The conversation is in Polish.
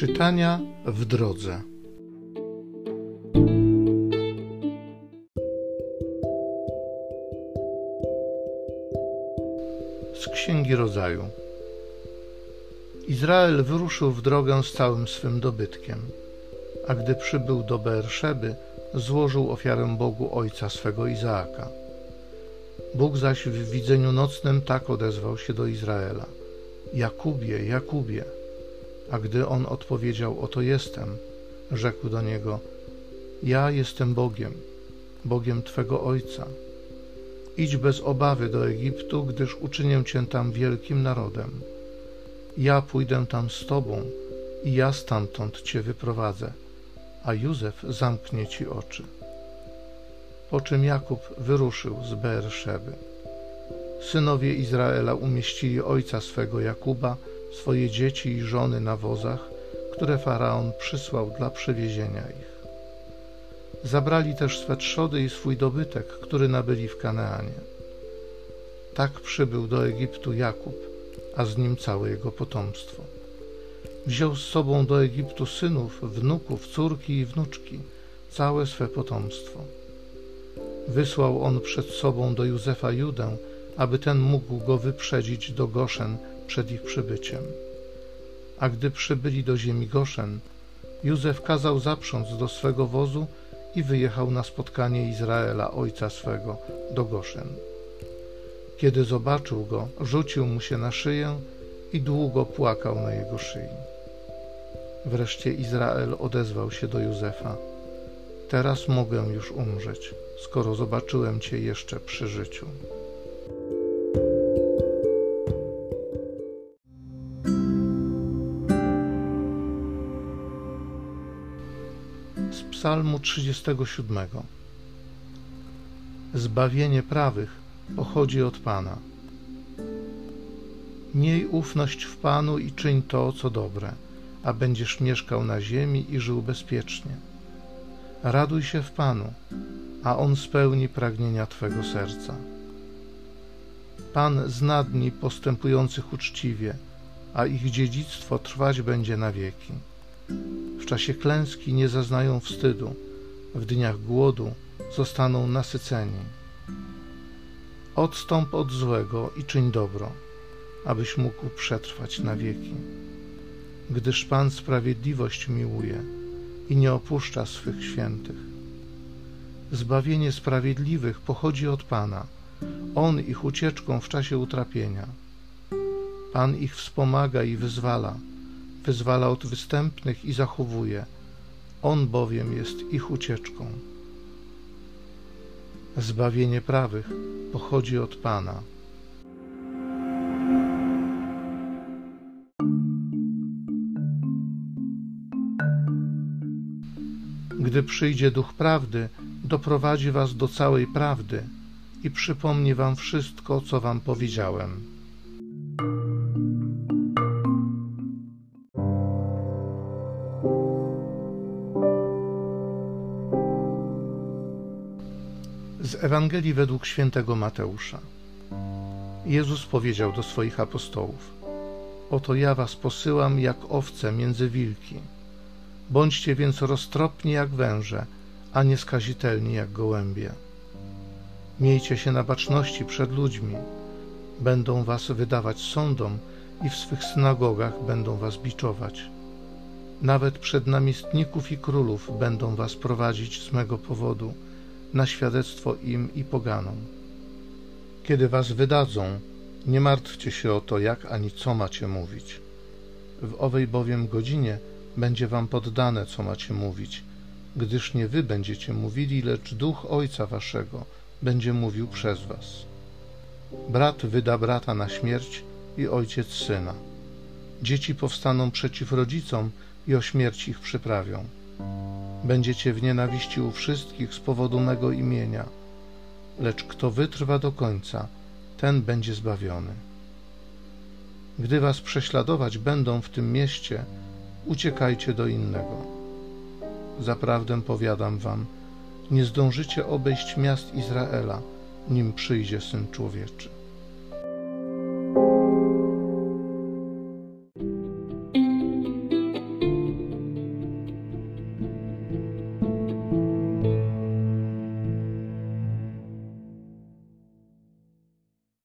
Czytania w drodze. Z Księgi Rodzaju. Izrael wyruszył w drogę z całym swym dobytkiem, a gdy przybył do Beerszeby, złożył ofiarę Bogu ojca swego Izaaka. Bóg zaś w widzeniu nocnym tak odezwał się do Izraela: Jakubie, Jakubie. A gdy on odpowiedział: Oto jestem, rzekł do niego: Ja jestem Bogiem, Bogiem Twego ojca. Idź bez obawy do Egiptu, gdyż uczynię Cię tam wielkim narodem. Ja pójdę tam z Tobą i ja stamtąd Cię wyprowadzę, a Józef zamknie Ci oczy. Po czym Jakub wyruszył z Beerszeby. Synowie Izraela umieścili ojca swego Jakuba, swoje dzieci i żony na wozach, które faraon przysłał dla przewiezienia ich. Zabrali też swe trzody i swój dobytek, który nabyli w Kaneanie. Tak przybył do Egiptu Jakub, a z nim całe jego potomstwo. Wziął z sobą do Egiptu synów, wnuków, córki i wnuczki, całe swe potomstwo. Wysłał on przed sobą do Józefa Judę, aby ten mógł go wyprzedzić do Goszen przed ich przybyciem. A gdy przybyli do ziemi Goszen, Józef kazał zaprząc do swego wozu i wyjechał na spotkanie Izraela, ojca swego, do Goszen. Kiedy zobaczył go, rzucił mu się na szyję i długo płakał na jego szyi. Wreszcie Izrael odezwał się do Józefa: Teraz mogę już umrzeć, skoro zobaczyłem cię jeszcze przy życiu. Z Psalmu 37. Zbawienie prawych pochodzi od Pana. Miej ufność w Panu i czyń to, co dobre, a będziesz mieszkał na ziemi i żył bezpiecznie. Raduj się w Panu, a On spełni pragnienia Twego serca. Pan zna dni postępujących uczciwie, a ich dziedzictwo trwać będzie na wieki. W czasie klęski nie zaznają wstydu, w dniach głodu zostaną nasyceni. Odstąp od złego i czyń dobro, abyś mógł przetrwać na wieki. Gdyż Pan sprawiedliwość miłuje i nie opuszcza swych świętych. Zbawienie sprawiedliwych pochodzi od Pana, On ich ucieczką w czasie utrapienia. Pan ich wspomaga i wyzwala, wyzwala od występnych i zachowuje. On bowiem jest ich ucieczką. Zbawienie prawych pochodzi od Pana. Gdy przyjdzie Duch Prawdy, doprowadzi Was do całej prawdy i przypomni Wam wszystko, co Wam powiedziałem. Z Ewangelii według świętego Mateusza. Jezus powiedział do swoich apostołów: Oto ja was posyłam jak owce między wilki. Bądźcie więc roztropni jak węże, a nie skazitelni jak gołębie. Miejcie się na baczności przed ludźmi. Będą was wydawać sądom i w swych synagogach będą was biczować. Nawet przed namiestników i królów będą was prowadzić z mego powodu na świadectwo im i poganom. Kiedy was wydadzą, nie martwcie się o to, jak ani co macie mówić. W owej bowiem godzinie będzie wam poddane, co macie mówić, gdyż nie wy będziecie mówili, lecz duch Ojca waszego będzie mówił przez was. Brat wyda brata na śmierć i ojciec syna. Dzieci powstaną przeciw rodzicom i o śmierć ich przyprawią Będziecie w nienawiści u wszystkich z powodu mego imienia, lecz kto wytrwa do końca, ten będzie zbawiony. Gdy was prześladować będą w tym mieście, uciekajcie do innego. Zaprawdę powiadam wam, nie zdążycie obejść miast Izraela, nim przyjdzie Syn Człowieczy.